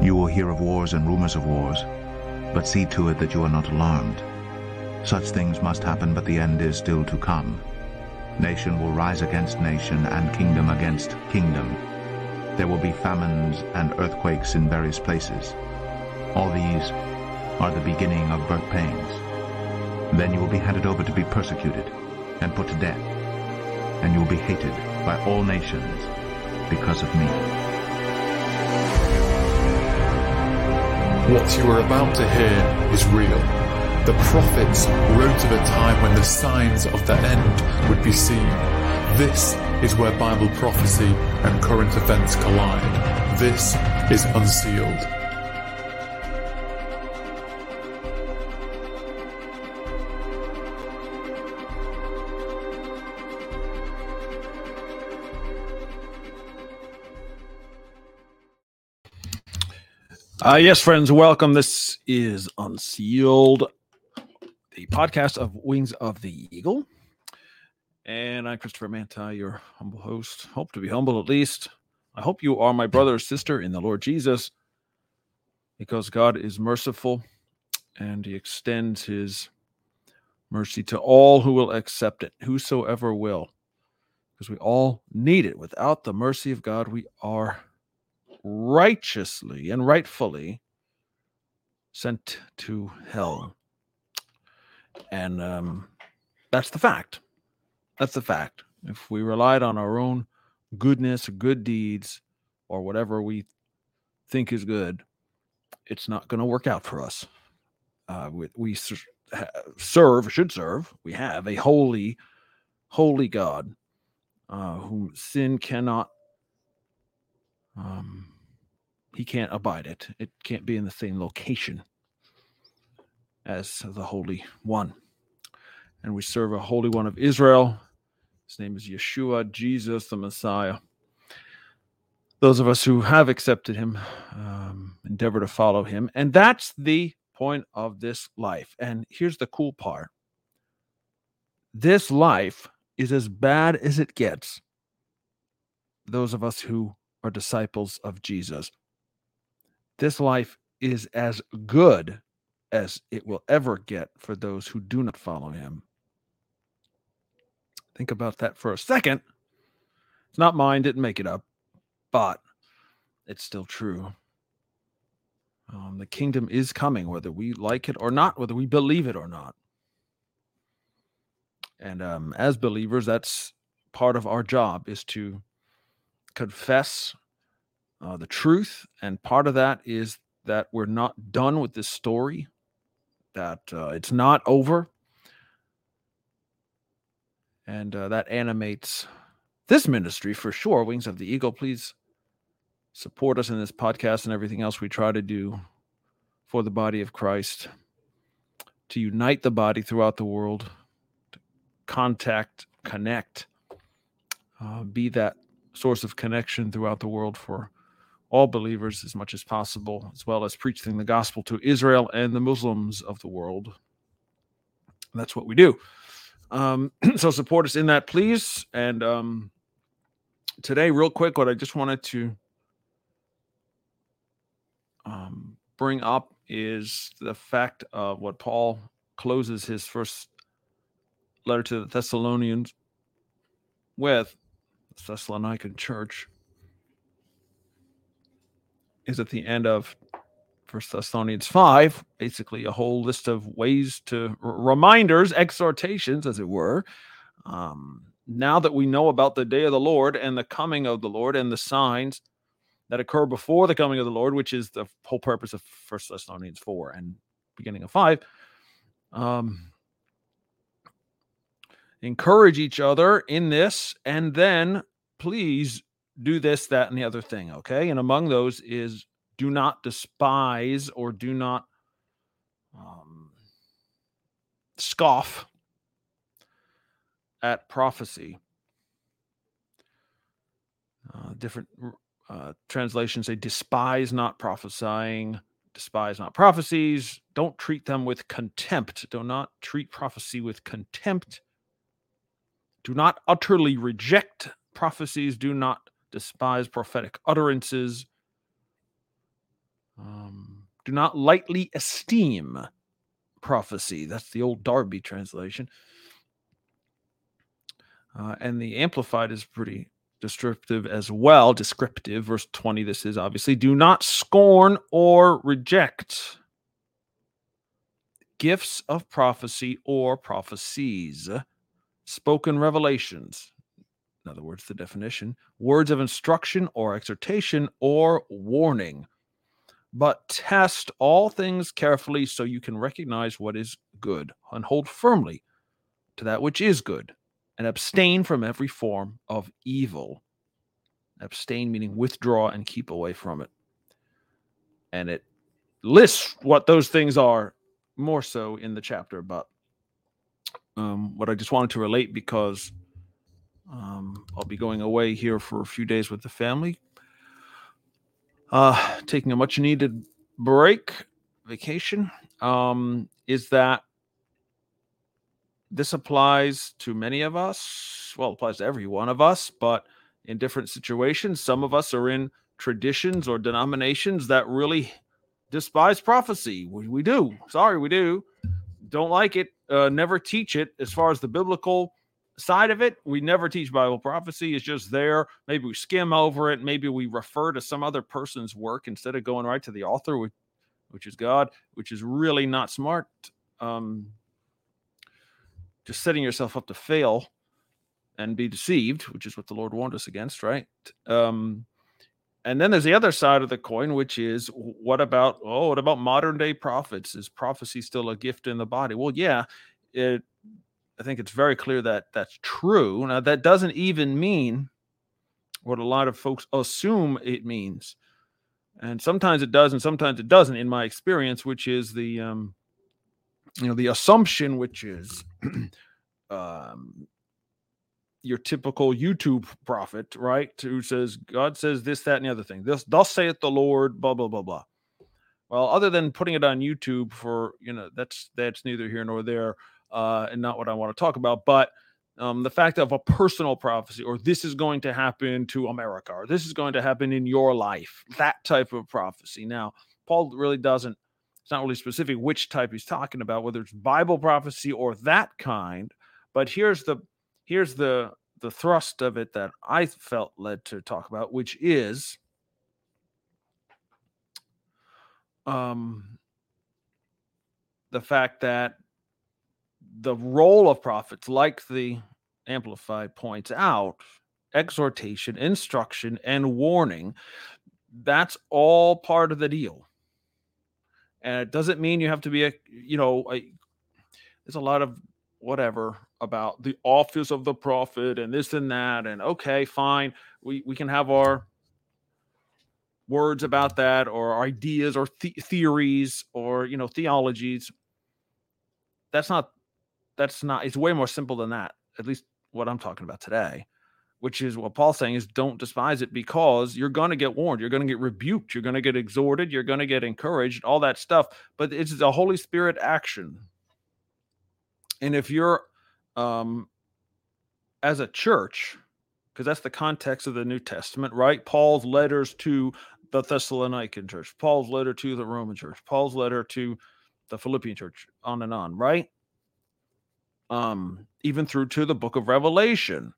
You will hear of wars and rumors of wars, but see to it that you are not alarmed. Such things must happen, but the end is still to come. Nation will rise against nation, and kingdom against kingdom. There will be famines and earthquakes in various places. All these are the beginning of birth pains. Then you will be handed over to be persecuted and put to death, and you will be hated by all nations because of me. What you are about to hear is real. The prophets wrote of a time when the signs of the end would be seen. This is where Bible prophecy and current events collide. This is Unsealed. Uh, yes, friends, welcome. This is Unsealed, the podcast of Wings of the Eagle. And I'm Christopher Mantei, your humble host. Hope to be humble at least. I hope you are my brother or sister in the Lord Jesus, because God is merciful and He extends His mercy to all who will accept it, whosoever will, because we all need it. Without the mercy of God, we are righteously and rightfully sent to hell. And um, that's the fact. That's the fact. If we relied on our own goodness, good deeds, or whatever we think is good, it's not going to work out for us. Uh, we, we serve, should serve, we have a holy, holy God uh, whom sin cannot um, he can't abide it. It can't be in the same location as the Holy One. And we serve a Holy One of Israel. His name is Yeshua, Jesus, the Messiah. Those of us who have accepted him um, endeavor to follow him. And that's the point of this life. And here's the cool part this life is as bad as it gets. Those of us who are disciples of Jesus. This life is as good as it will ever get for those who do not follow him. Think about that for a second. It's not mine, didn't make it up, but it's still true. Um, the kingdom is coming, whether we like it or not, whether we believe it or not. And um, as believers, that's part of our job is to confess uh, the truth. And part of that is that we're not done with this story, that uh, it's not over. And uh, that animates this ministry for sure. Wings of the Eagle, please support us in this podcast and everything else we try to do for the body of Christ, to unite the body throughout the world, to contact, connect, uh, be that source of connection throughout the world for all believers as much as possible, as well as preaching the gospel to Israel and the Muslims of the world. That's what we do. Um, so support us in that, please. And um, today, real quick, what I just wanted to um, bring up is the fact of what Paul closes his first letter to the Thessalonians with, the Thessalonican church is at the end of First Thessalonians 5, basically a whole list of ways to reminders, exhortations, as it were. Um, now that we know about the day of the Lord and the coming of the Lord and the signs that occur before the coming of the Lord, which is the whole purpose of First Thessalonians 4 and beginning of 5, um, encourage each other in this, and then please do this, that, and the other thing. Okay. And among those is do not despise or do not um, scoff at prophecy. Uh, different uh, translations say despise not prophesying, despise not prophecies. Don't treat them with contempt. Do not treat prophecy with contempt. Do not utterly reject prophecies. Do not despise prophetic utterances. Um, do not lightly esteem prophecy. That's the old Darby translation. Uh, and the Amplified is pretty descriptive as well. Descriptive, verse 20, this is obviously do not scorn or reject gifts of prophecy or prophecies, spoken revelations. In other words, the definition words of instruction or exhortation or warning. But test all things carefully so you can recognize what is good and hold firmly to that which is good and abstain from every form of evil. Abstain meaning withdraw and keep away from it. And it lists what those things are more so in the chapter, but um, what I just wanted to relate because I'll be going away here for a few days with the family, uh, taking a much needed break, vacation, um, is that this applies to many of us. Well, applies to every one of us, but in different situations. Some of us are in traditions or denominations that really despise prophecy. We, we do. Sorry, we do. Don't like it. Uh, never teach it as far as the biblical side of it. We never teach Bible prophecy. It's just there. Maybe we skim over it. Maybe we refer to some other person's work instead of going right to the author, which, which is God, which is really not smart. Um, just setting yourself up to fail and be deceived, which is what the Lord warned us against, right? Um, and then there's the other side of the coin, which is what about oh, what about modern day prophets? Is prophecy still a gift in the body? Well, yeah, it. I think it's very clear that that's true. Now, that doesn't even mean what a lot of folks assume it means, and sometimes it does, and sometimes it doesn't. In my experience, which is the um, you know the assumption which is um, your typical YouTube prophet, right? Who says God says this, that, and the other thing. This, thus saith the Lord, blah blah blah blah. Well, other than putting it on YouTube for you know that's that's neither here nor there, uh, and not what I want to talk about. But um, the fact of a personal prophecy, or this is going to happen to America, or this is going to happen in your life, that type of prophecy. Now, Paul really doesn't it's not really specific which type he's talking about, whether it's Bible prophecy or that kind. But here's the here's the the thrust of it that I felt led to talk about, which is um, the fact that the role of prophets, like the Amplified points out, exhortation, instruction, and warning, that's all part of the deal. And it doesn't mean you have to be a you know a, there's a lot of whatever about the office of the prophet and this and that and okay fine we we can have our words about that or ideas or th- theories or you know theologies. That's not that's not it's way more simple than that at least what i'm talking about today which is what Paul's saying is don't despise it because you're going to get warned, you're going to get rebuked, you're going to get exhorted, you're going to get encouraged, all that stuff. But it's a Holy Spirit action. And if you're, um, as a church, because that's the context of the New Testament, right? Paul's letters to the Thessalonican church, Paul's letter to the Roman church, Paul's letter to the Philippian church, on and on, right? Um, even through to the book of Revelation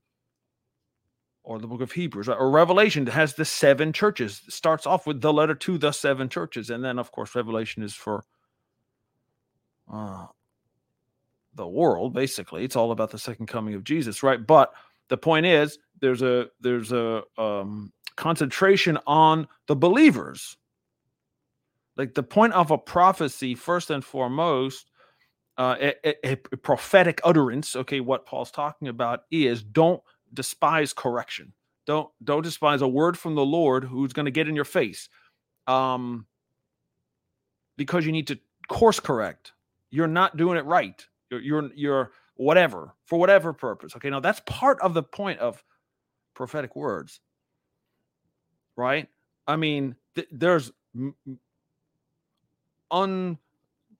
or the book of Hebrews or Revelation has the seven churches. It starts off with the letter to the seven churches, and then of course Revelation is for uh, the world. Basically, it's all about the second coming of Jesus, right? But the point is, there's a there's a um, concentration on the believers. Like the point of a prophecy, first and foremost, uh, a, a, prophetic utterance. Okay, what Paul's talking about is don't despise correction. Don't don't despise a word from the Lord who's going to get in your face. Um because you need to course correct. You're not doing it right. You're you're, you're whatever for whatever purpose. Okay, now that's part of the point of prophetic words. Right? I mean, th- there's m-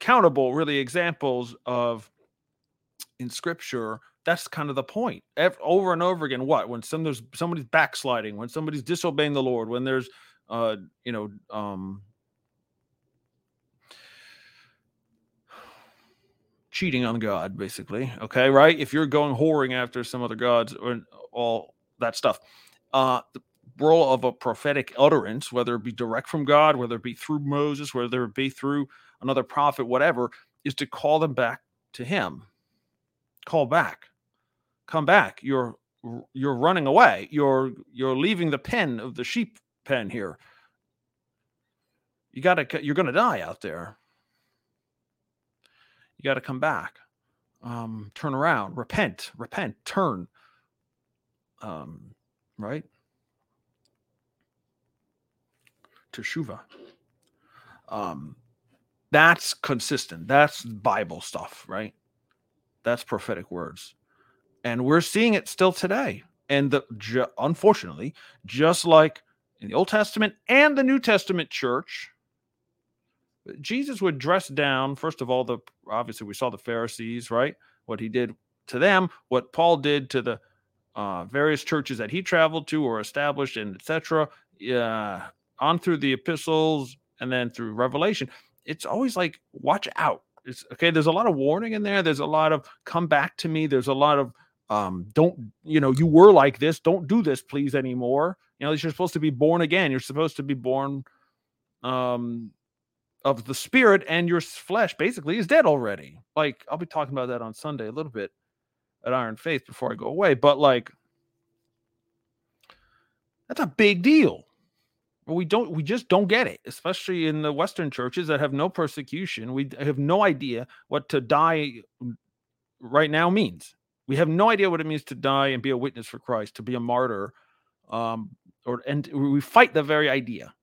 countable really examples of in scripture that's kind of the point. Over and over again what? When some there's somebody's backsliding when somebody's disobeying the lord when there's uh you know um cheating on god basically okay right? If you're going whoring after some other gods or all that stuff. Uh the role of a prophetic utterance whether it be direct from god whether it be through moses whether it be through another prophet, whatever, is to call them back to Him. Call back, come back. You're you're running away. You're you're leaving the pen of the sheep pen here. You got to you're to die out there. You got to come back. Um, turn around, repent, repent, turn. Um, right? Teshuva. Um, that's consistent. That's Bible stuff, right? That's prophetic words and we're seeing it still today. And the ju- unfortunately, just like in the Old Testament and the New Testament church, Jesus would dress down. First of all, the obviously we saw the Pharisees, right? What he did to them, what Paul did to the uh, various churches that he traveled to or established, and etc. Uh, on through the epistles and then through Revelation, it's always like watch out. It's okay. There's a lot of warning in there. There's a lot of come back to me. There's a lot of um, don't you know you were like this don't do this please anymore you know you're supposed to be born again you're supposed to be born um of the spirit and your flesh basically is dead already like i'll be talking about that on sunday a little bit at iron faith before i go away but like that's a big deal we don't we just don't get it especially in the western churches that have no persecution we have no idea what to die right now means we have no idea what it means to die and be a witness for Christ, to be a martyr, um, or and we fight the very idea.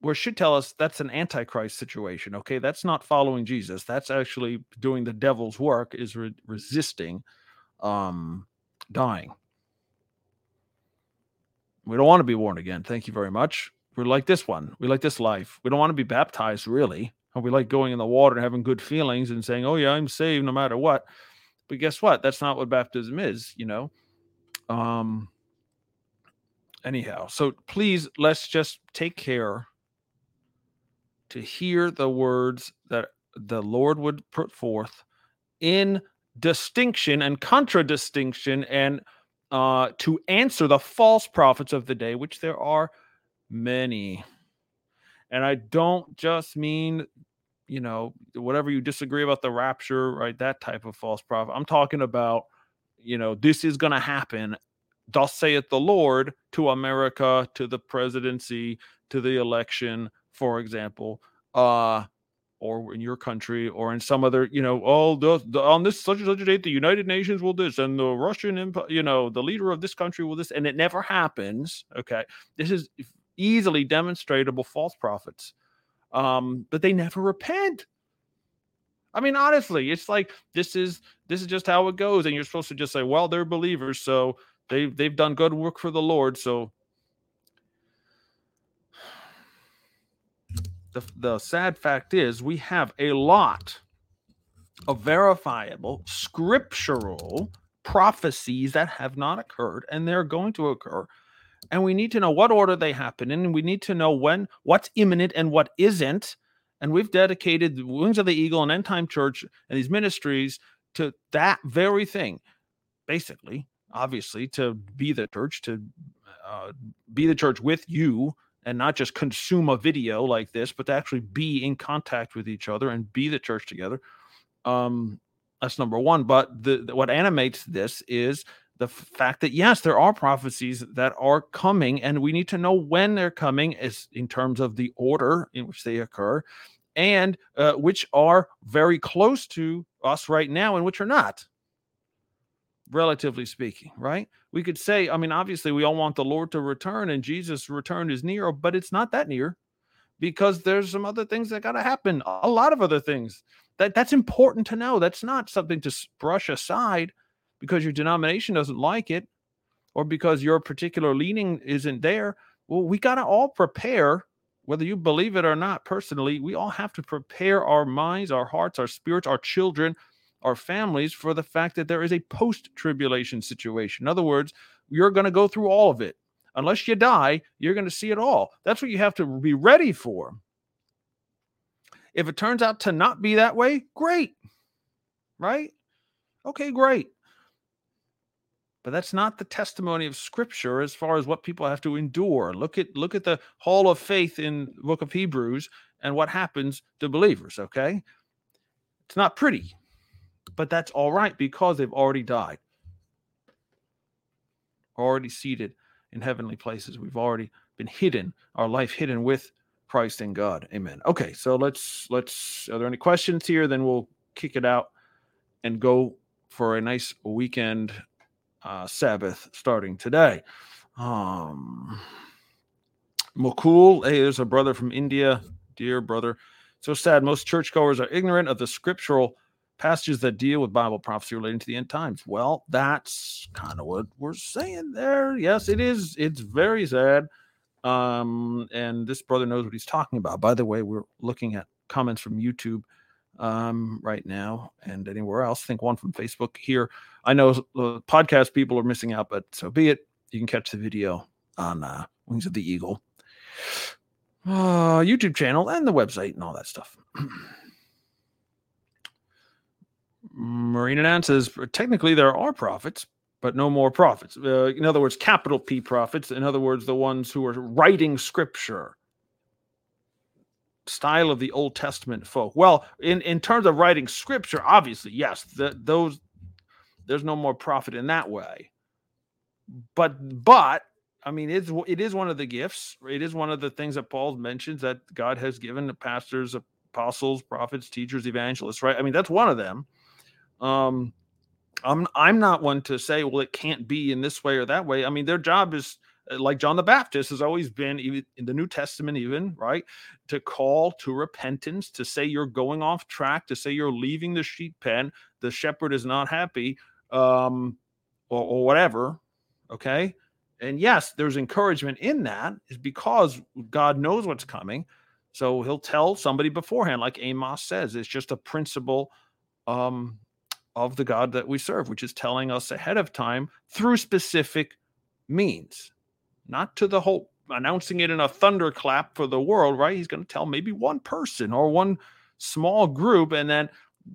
Where should tell us that's an antichrist situation. Okay, that's not following Jesus. That's actually doing the devil's work. Is re- resisting, um, dying. We don't want to be born again. Thank you very much. We like this one. We like this life. We don't want to be baptized, really. And we like going in the water and having good feelings and saying, "Oh yeah, I'm saved no matter what." But guess what? That's not what baptism is, you know. Um anyhow, so please let's just take care to hear the words that the Lord would put forth in distinction and contradistinction and uh, to answer the false prophets of the day, which there are many. And I don't just mean you know, whatever you disagree about the rapture, right? That type of false prophet. I'm talking about, you know, this is going to happen. Thus saith the Lord to America, to the presidency, to the election, for example, uh, or in your country, or in some other, you know, all the, the, on this such and such a date, the United Nations will this, and the Russian, Empire, you know, the leader of this country will this, and it never happens. Okay, this is easily demonstrable false prophets um, but they never repent. I mean, honestly, it's like this is this is just how it goes, and you're supposed to just say, "Well, they're believers, so they they've done good work for the Lord." So the the sad fact is, we have a lot of verifiable scriptural prophecies that have not occurred, and they're going to occur and we need to know what order they happen in and we need to know when what's imminent and what isn't and we've dedicated the wings of the eagle and end time church and these ministries to that very thing basically obviously to be the church to uh, be the church with you and not just consume a video like this but to actually be in contact with each other and be the church together um that's number one. But the, the what animates this is the fact that yes there are prophecies that are coming and we need to know when they're coming as in terms of the order in which they occur and uh, which are very close to us right now and which are not relatively speaking right we could say i mean obviously we all want the lord to return and jesus return is near but it's not that near because there's some other things that got to happen a lot of other things that that's important to know that's not something to brush aside because your denomination doesn't like it or because your particular leaning isn't there. Well, we got to all prepare, whether you believe it or not personally, we all have to prepare our minds, our hearts, our spirits, our children, our families for the fact that there is a post tribulation situation. In other words, you're going to go through all of it. Unless you die, you're going to see it all. That's what you have to be ready for. If it turns out to not be that way, great. right? Okay, great. But that's not the testimony of scripture as far as what people have to endure. Look at look at the hall of faith in the book of Hebrews and what happens to believers, okay? It's not pretty, but that's all right because they've already died. Already seated in heavenly places. We've already been hidden, our life hidden with Christ in God. Amen. Okay, so let's let's are there any questions here? Then we'll kick it out and go for a nice weekend uh, Sabbath starting today. Um Mukul, hey, there's a brother from India, dear brother. So sad. Most churchgoers are ignorant of the scriptural passages that deal with Bible prophecy relating to the end times. Well, that's kind of what we're saying there. Yes, it is. It's very sad. Um, and this brother knows what he's talking about. By the way, we're looking at comments from YouTube um, right now and anywhere else. I think one from Facebook here. I know the podcast people are missing out, but so be it. You can catch the video on uh, Wings of the Eagle uh, YouTube channel and the website and all that stuff. Marina Nan says technically there are prophets, but no more prophets. Uh, in other words, capital P prophets. In other words, the ones who are writing scripture. Style of the Old Testament folk. Well, in, in terms of writing scripture, obviously, yes, the, those there's no more profit in that way. But but I mean, it's it is one of the gifts. It is one of the things that Paul mentions that God has given the pastors, apostles, prophets, teachers, evangelists. Right? I mean, that's one of them. Um, I'm I'm not one to say, well, it can't be in this way or that way. I mean, their job is uh, like John the Baptist has always been, even in the New Testament, even right, to call to repentance, to say you're going off track, to say you're leaving the sheep pen, the shepherd is not happy, um, or, or whatever. Okay, and yes, there's encouragement in that, is because God knows what's coming. So he'll tell somebody beforehand, like Amos says, it's just a principle um, of the God that we serve, which is telling us ahead of time through specific means, not to the whole announcing it in a thunderclap for the world, right? He's going to tell maybe one person or one small group, and then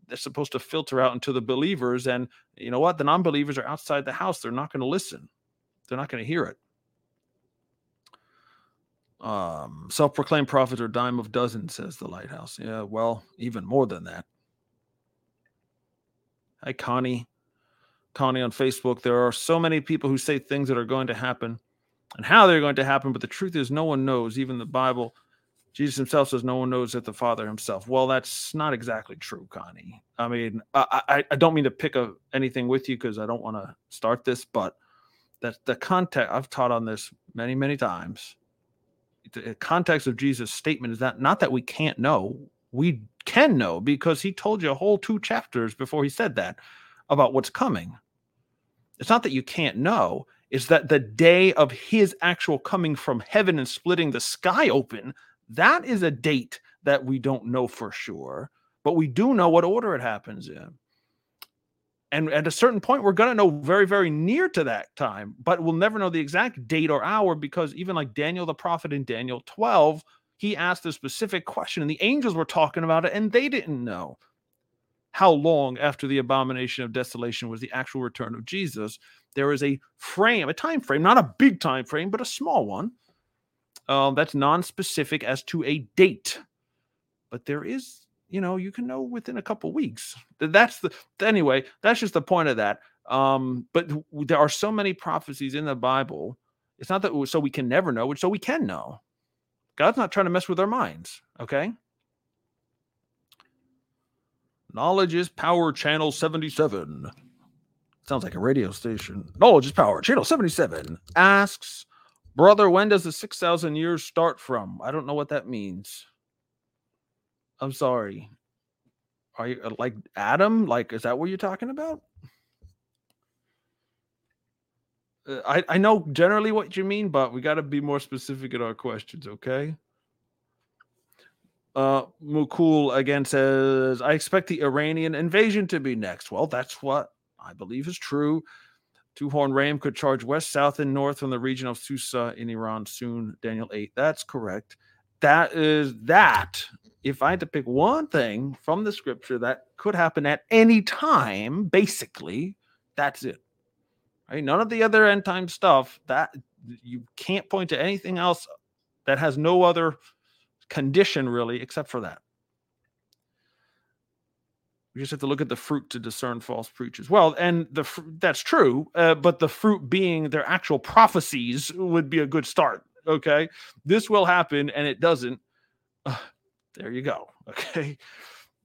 they're supposed to filter out into the believers. And you know what? The non believers are outside the house, they're not going to listen they're not going to hear it. Um, self-proclaimed prophets are dime of dozen, says the lighthouse. Yeah, well, even more than that. Hi, Connie. Connie on Facebook. There are so many people who say things that are going to happen and how they're going to happen, but the truth is, no one knows. Even the Bible, Jesus himself says, no one knows that the Father himself. Well, that's not exactly true, Connie. I mean, I, I, I don't mean to pick a, anything with you because I don't want to start this, but that the context I've taught on this many, many times. The context of Jesus' statement is that not that we can't know, we can know because he told you a whole two chapters before he said that about what's coming. It's not that you can't know, it's that the day of his actual coming from heaven and splitting the sky open, that is a date that we don't know for sure, but we do know what order it happens in and at a certain point we're going to know very very near to that time but we'll never know the exact date or hour because even like daniel the prophet in daniel 12 he asked a specific question and the angels were talking about it and they didn't know how long after the abomination of desolation was the actual return of jesus. There is a frame a time frame not a big time frame but a small one uh, that's non-specific as to a date. But there is you know you can know within a couple weeks. That's the anyway that's just the point of that. Um but there are so many prophecies in the bible. It's not that so we can never know it's so we can know god's not trying to mess with our minds okay knowledge is power channel 77 sounds like a radio station knowledge is power channel 77 asks brother when does the 6000 years start from i don't know what that means I'm sorry. Are you uh, like Adam? Like, is that what you're talking about? Uh, I, I know generally what you mean, but we got to be more specific in our questions, okay? Uh, Mukul again says, I expect the Iranian invasion to be next. Well, that's what I believe is true. Two Horn Ram could charge west, south, and north from the region of Susa in Iran soon. Daniel 8. That's correct that is that. If I had to pick one thing from the scripture that could happen at any time, basically, that's it. Right? None of the other end time stuff that you can't point to anything else that has no other condition really except for that. We just have to look at the fruit to discern false preachers. Well, and the that's true, uh, but the fruit being their actual prophecies would be a good start. Okay, this will happen, and it doesn't. Uh, there you go. Okay,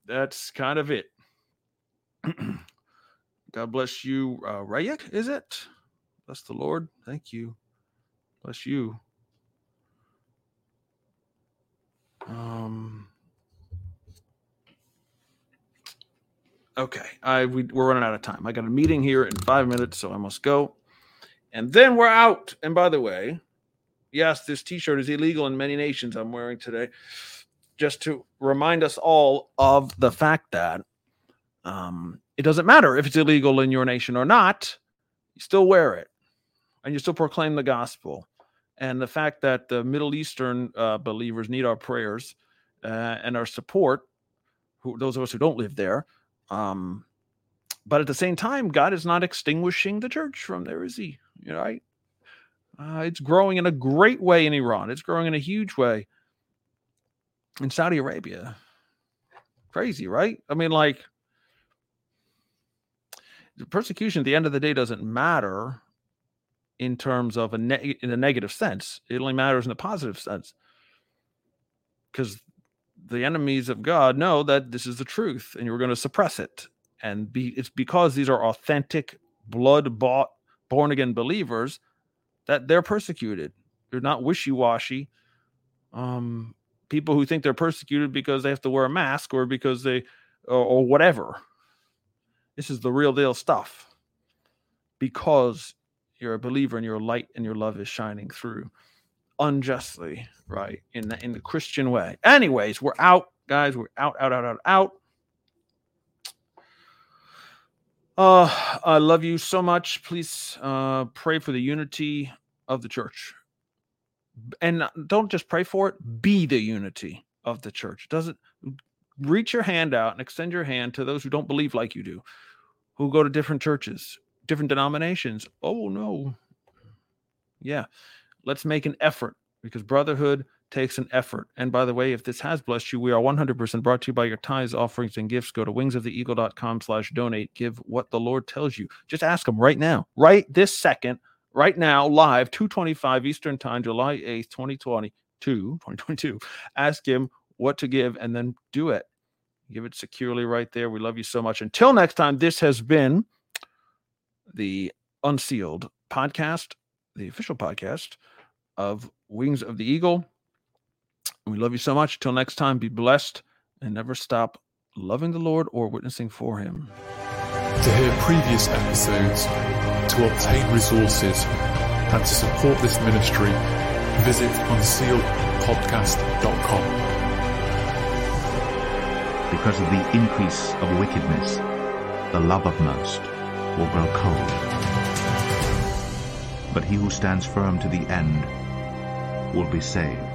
that's kind of it. God bless you, uh, Rayek. Is it? Bless the Lord. Thank you. Bless you. Um. Okay, I we, we're running out of time. I got a meeting here in five minutes, so I must go. And then we're out. And by the way, yes, this T-shirt is illegal in many nations. I'm wearing today, just to remind us all of the fact that um, it doesn't matter if it's illegal in your nation or not. You still wear it, and you still proclaim the gospel. And the fact that the Middle Eastern uh, believers need our prayers uh, and our support, who, those of us who don't live there, um, but at the same time, God is not extinguishing the church from there, is He? You know, right? Uh, it's growing in a great way in Iran. It's growing in a huge way in Saudi Arabia. Crazy, right? I mean, like persecution at the end of the day doesn't matter in terms of a ne- in a negative sense. It only matters in a positive sense because the enemies of God know that this is the truth and you're going to suppress it. And be, it's because these are authentic, blood bought, born again believers that they're persecuted. They're not wishy washy. Um, people who think they're persecuted because they have to wear a mask or because they, or, or whatever. This is the real deal stuff because you're a believer and your light and your love is shining through unjustly, right? In the in the Christian way. Anyways, we're out, guys. We're out, out, out, out, out. Uh, I love you so much. Please uh, pray for the unity of the church, and don't just pray for it. Be the unity of the church. Doesn't reach your hand out and extend your hand to those who don't believe like you do, who go to different churches, different denominations. Oh no, yeah, let's make an effort because brotherhood takes an effort. And by the way, if this has blessed you, we are 100% brought to you by your tithes, offerings, and gifts. Go to wingsoftheeagle.com slash donate. Give what the Lord tells you. Just ask him right now, right this second, right now, live, 225 Eastern Time, July 8th, 2022, 2022. Ask him what to give and then do it. Give it securely right there. We love you so much. Until next time, this has been the Unsealed podcast, the official podcast of Wings of the Eagle. We love you so much. Till next time, be blessed and never stop loving the Lord or witnessing for Him. To hear previous episodes, to obtain resources, and to support this ministry, visit unsealedpodcast.com. Because of the increase of wickedness, the love of most will grow cold. But he who stands firm to the end will be saved.